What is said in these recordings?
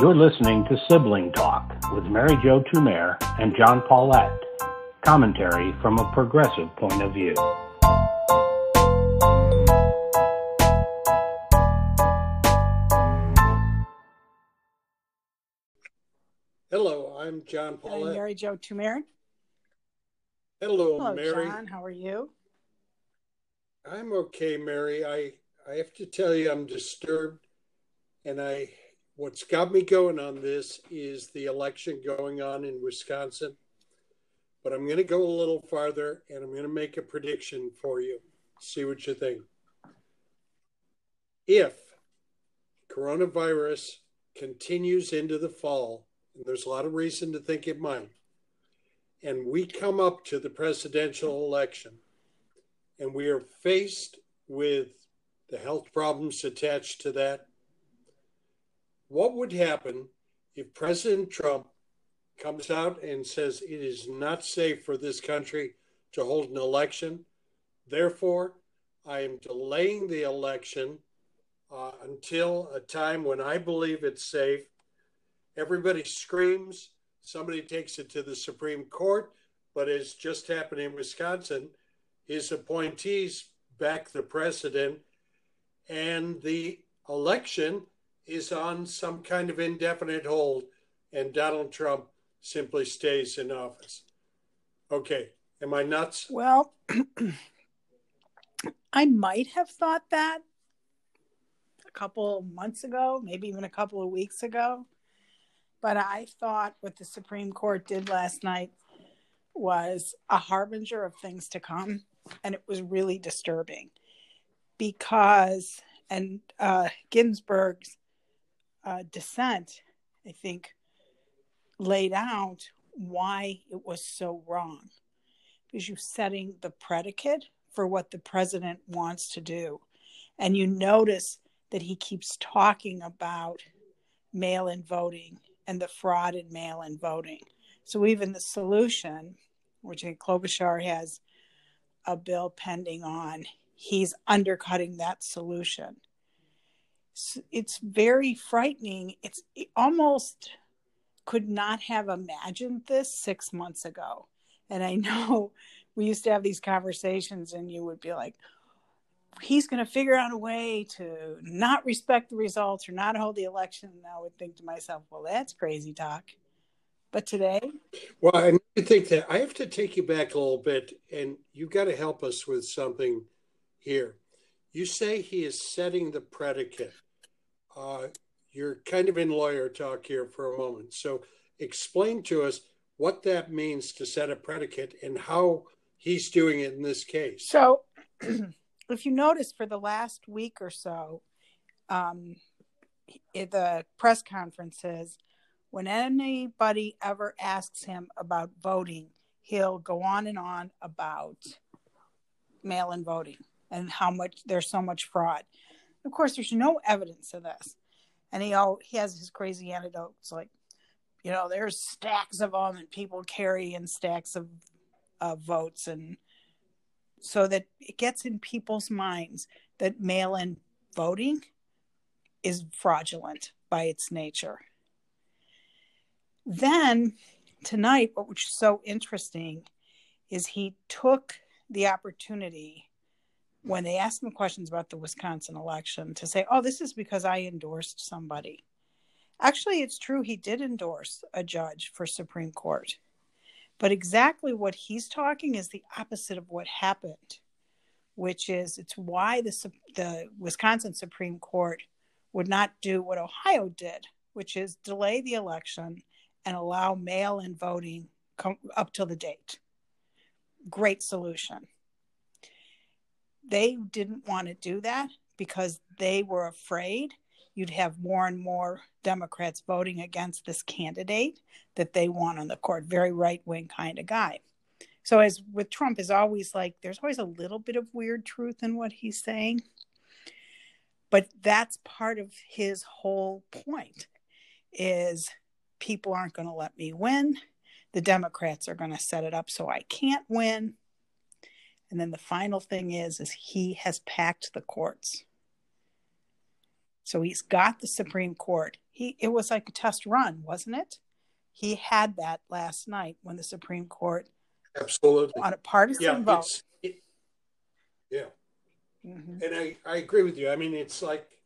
You're listening to Sibling Talk with Mary Jo Tumer and John Paulette. Commentary from a progressive point of view. Hello, I'm John I'm Mary Jo Tumer. Hello, Hello, Mary. John. How are you? I'm okay, Mary. I I have to tell you, I'm disturbed, and I what's got me going on this is the election going on in Wisconsin. But I'm going to go a little farther, and I'm going to make a prediction for you. See what you think. If coronavirus continues into the fall, and there's a lot of reason to think it might, and we come up to the presidential election and we are faced with the health problems attached to that, what would happen if President Trump comes out and says it is not safe for this country to hold an election? Therefore, I am delaying the election uh, until a time when I believe it's safe. Everybody screams, somebody takes it to the Supreme Court, but as just happened in Wisconsin, his appointees back the president, and the election is on some kind of indefinite hold, and Donald Trump simply stays in office. Okay, am I nuts? Well, I might have thought that a couple months ago, maybe even a couple of weeks ago. But I thought what the Supreme Court did last night was a harbinger of things to come. And it was really disturbing because, and uh, Ginsburg's uh, dissent, I think, laid out why it was so wrong. Because you're setting the predicate for what the president wants to do. And you notice that he keeps talking about mail in voting and the fraud in mail in voting. So even the solution, which Klobuchar has a bill pending on, he's undercutting that solution. It's very frightening. It's it almost could not have imagined this six months ago. And I know we used to have these conversations, and you would be like, he's going to figure out a way to not respect the results or not hold the election. And I would think to myself, well, that's crazy talk. But today, Well, I think that I have to take you back a little bit, and you've got to help us with something here. You say he is setting the predicate. Uh, you're kind of in lawyer talk here for a moment. So explain to us what that means to set a predicate and how he's doing it in this case. so if you notice for the last week or so, um, the press conferences, when anybody ever asks him about voting, he'll go on and on about mail in voting and how much there's so much fraud. Of course, there's no evidence of this. And he all he has his crazy anecdotes like, you know, there's stacks of them and people carry in stacks of uh, votes and so that it gets in people's minds that mail in voting is fraudulent by its nature. Then tonight, what was so interesting is he took the opportunity when they asked him questions about the Wisconsin election to say, oh, this is because I endorsed somebody. Actually, it's true, he did endorse a judge for Supreme Court. But exactly what he's talking is the opposite of what happened, which is it's why the, the Wisconsin Supreme Court would not do what Ohio did, which is delay the election and allow mail in voting come up till the date. Great solution. They didn't want to do that because they were afraid you'd have more and more Democrats voting against this candidate that they want on the court, very right wing kind of guy. So, as with Trump, is always like there's always a little bit of weird truth in what he's saying, but that's part of his whole point is people aren't going to let me win. The Democrats are going to set it up so I can't win. And then the final thing is is he has packed the courts. So he's got the Supreme Court. he it was like a test run, wasn't it? He had that last night when the Supreme Court absolutely on a partisan yeah, vote. It, yeah, Mhm. and I, I agree with you. I mean, it's like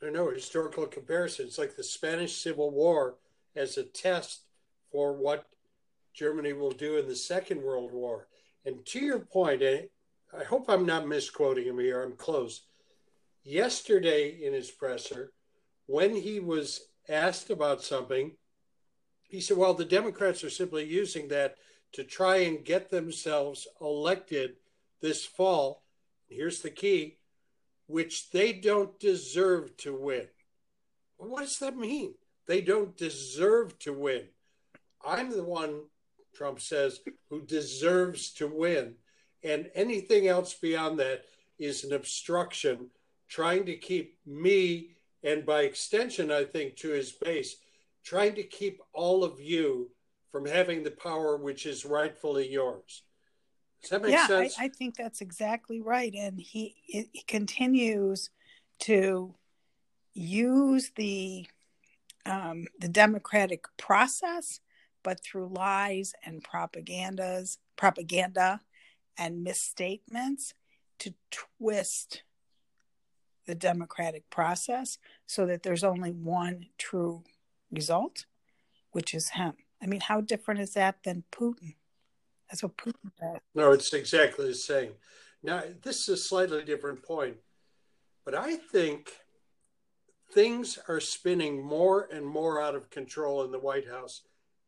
I don't know a historical comparison. It's like the Spanish Civil War as a test for what Germany will do in the Second World War. And to your point, I hope I'm not misquoting him here. I'm close. Yesterday in his presser, when he was asked about something, he said, "Well, the Democrats are simply using that to try and get themselves elected this fall." Here's the key which they don't deserve to win. What does that mean? They don't deserve to win. I'm the one, Trump says, who deserves to win. And anything else beyond that is an obstruction trying to keep me, and by extension, I think, to his base, trying to keep all of you from having the power which is rightfully yours. Does that make yeah, I. I think that's exactly right. And he, he continues to use the um, the democratic process, but through lies and propagandas, propaganda and misstatements to twist the democratic process so that there's only one true result, which is him. I mean, how different is that than Putin? That's what Putin does. No, it's exactly the same. Now, this is a slightly different point, but I think things are spinning more and more out of control in the White House.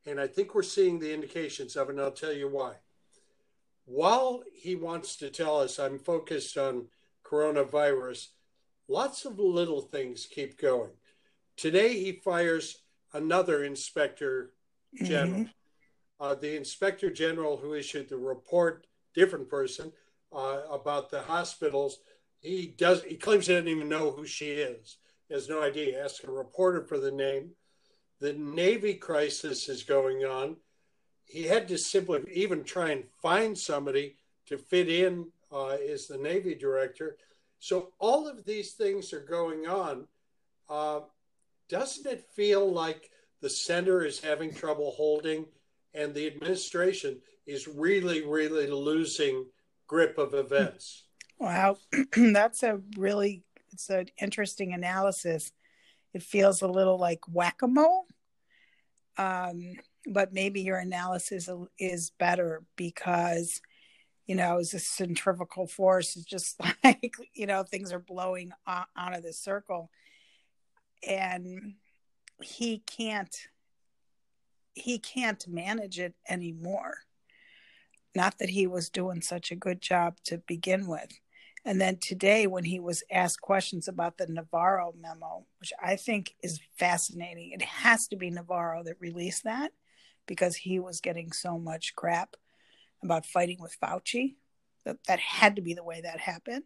And I think we're seeing the indications of it, and I'll tell you why. While he wants to tell us I'm focused on coronavirus, lots of little things keep going. Today, he fires another inspector general. Mhm. Uh, the inspector general who issued the report, different person, uh, about the hospitals, he does. He claims he doesn't even know who she is. He has no idea. Asked a reporter for the name. The Navy crisis is going on. He had to simply even try and find somebody to fit in uh, as the Navy director. So all of these things are going on. Uh, doesn't it feel like the center is having trouble holding and the administration is really, really losing grip of events? Wow, that's a really it's an interesting analysis. It feels a little like whack a mole, um, but maybe your analysis is better because you know it's a centrifugal force. It's just like you know things are blowing out of the circle, and he can't he can't manage it anymore. Not that he was doing such a good job to begin with. And then today, when he was asked questions about the Navarro memo, which I think is fascinating, it has to be Navarro that released that because he was getting so much crap about fighting with Fauci. That, that had to be the way that happened.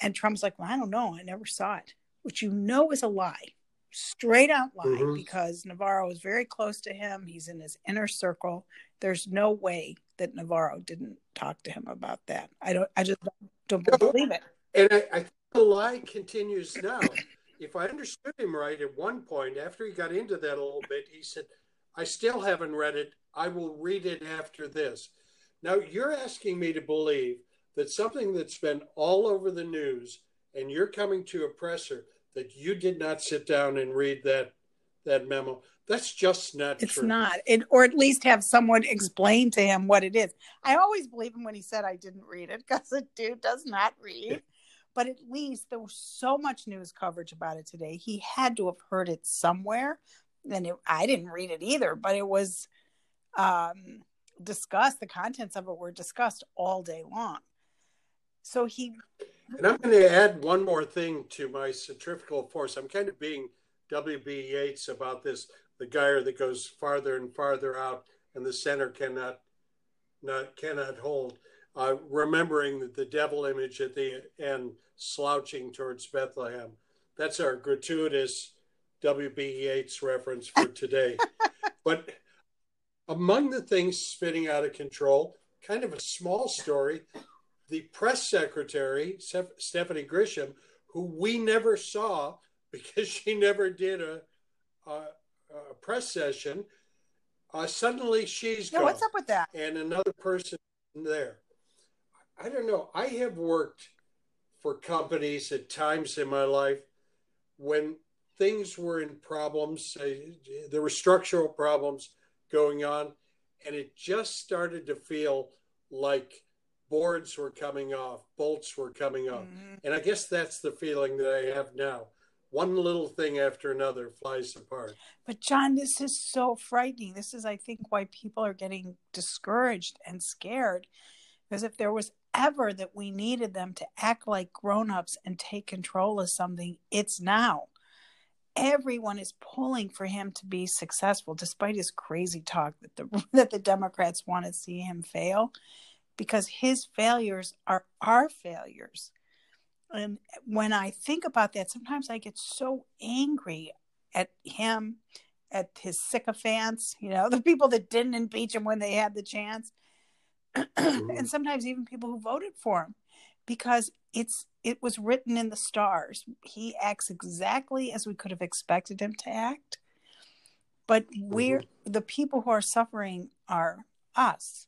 And Trump's like, well, I don't know. I never saw it, which you know is a lie, straight out lie, Mhm. because Navarro is very close to him. He's in his inner circle. There's no way that Navarro didn't talk to him about that. I don't. I just don't, don't believe it. And I, I think the lie continues now. If I understood him right, at one point, after he got into that a little bit, he said, I still haven't read it. I will read it after this. Now, you're asking me to believe that something that's been all over the news and you're coming to a presser that you did not sit down and read that that memo. That's just not It's true. not, it, or at least have someone explain to him what it is. I always believe him when he said I didn't read it because the dude does not read. But at least there was so much news coverage about it today. He had to have heard it somewhere, and it, I didn't read it either. But it was um, discussed. The contents of it were discussed all day long. So he And I'm going to add one more thing to my centrifugal force. I'm kind of being W.B. Yeats about this the gyre that goes farther and farther out, and the center cannot not cannot hold. Uh, remembering the devil image at the end, slouching towards Bethlehem. That's our gratuitous W.B. Yeats reference for today. but among the things spinning out of control, kind of a small story, the press secretary, Steph- Stephanie Grisham, who we never saw because she never did a, uh, a press session. Uh, suddenly she's Yeah, gone, what's up with that? and another person there. I don't know. I have worked for companies at times in my life when things were in problems. Uh, there were structural problems going on, and it just started to feel like boards were coming off, bolts were coming off. Mhm. And I guess that's the feeling that I have now. One little thing after another flies apart. But John, this is so frightening. This is, I think, why people are getting discouraged and scared. Because if there was ever that we needed them to act like grown-ups and take control of something, it's now. Everyone is pulling for him to be successful, despite his crazy talk that the that the Democrats want to see him fail, because his failures are our failures. And when I think about that, sometimes I get so angry at him, at his sycophants, you know, the people that didn't impeach him when they had the chance, and mm-hmm. sometimes even people who voted for him, because it's it was written in the stars. He acts exactly as we could have expected him to act, but we're mm-hmm. the people who are suffering are us.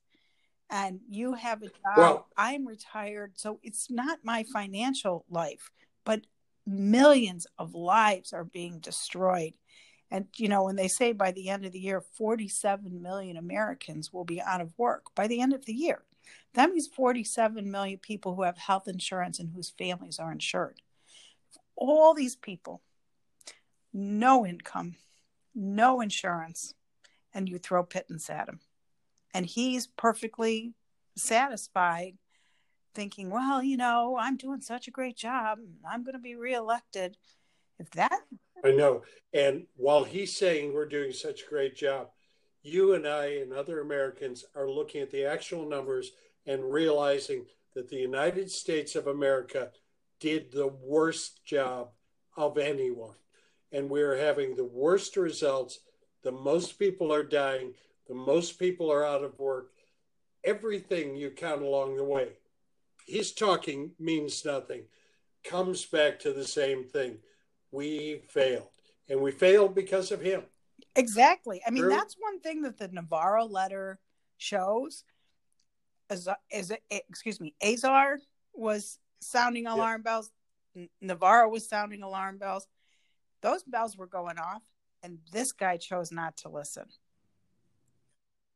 And you have a job. Well- I'm retired, so it's not my financial life, but millions of lives are being destroyed. And, you know, when they say by the end of the year, 47 million Americans will be out of work by the end of the year, that means 47 million people who have health insurance and whose families are insured. All these people, no income, no insurance, and you throw pittance at him. And he's perfectly satisfied thinking, well, you know, I'm doing such a great job. I'm going to be reelected. If that, I know. And while he's saying we're doing such a great job, you and I and other Americans are looking at the actual numbers and realizing that the United States of America did the worst job of anyone. And we're having the worst results. The most people are dying. The most people are out of work. Everything you count along the way. His talking means nothing, comes back to the same thing. We failed. And we failed because of him. exactly. I mean, True. that's one thing that the Navarro letter shows. As, as excuse me, Azar was sounding alarm bells. Navarro was sounding alarm bells. Those bells were going off, and this guy chose not to listen.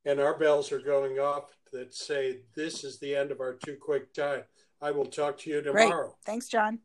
And our bells are going off that say this is the end of our too quick time. I will talk to you tomorrow. Great. Thanks, John.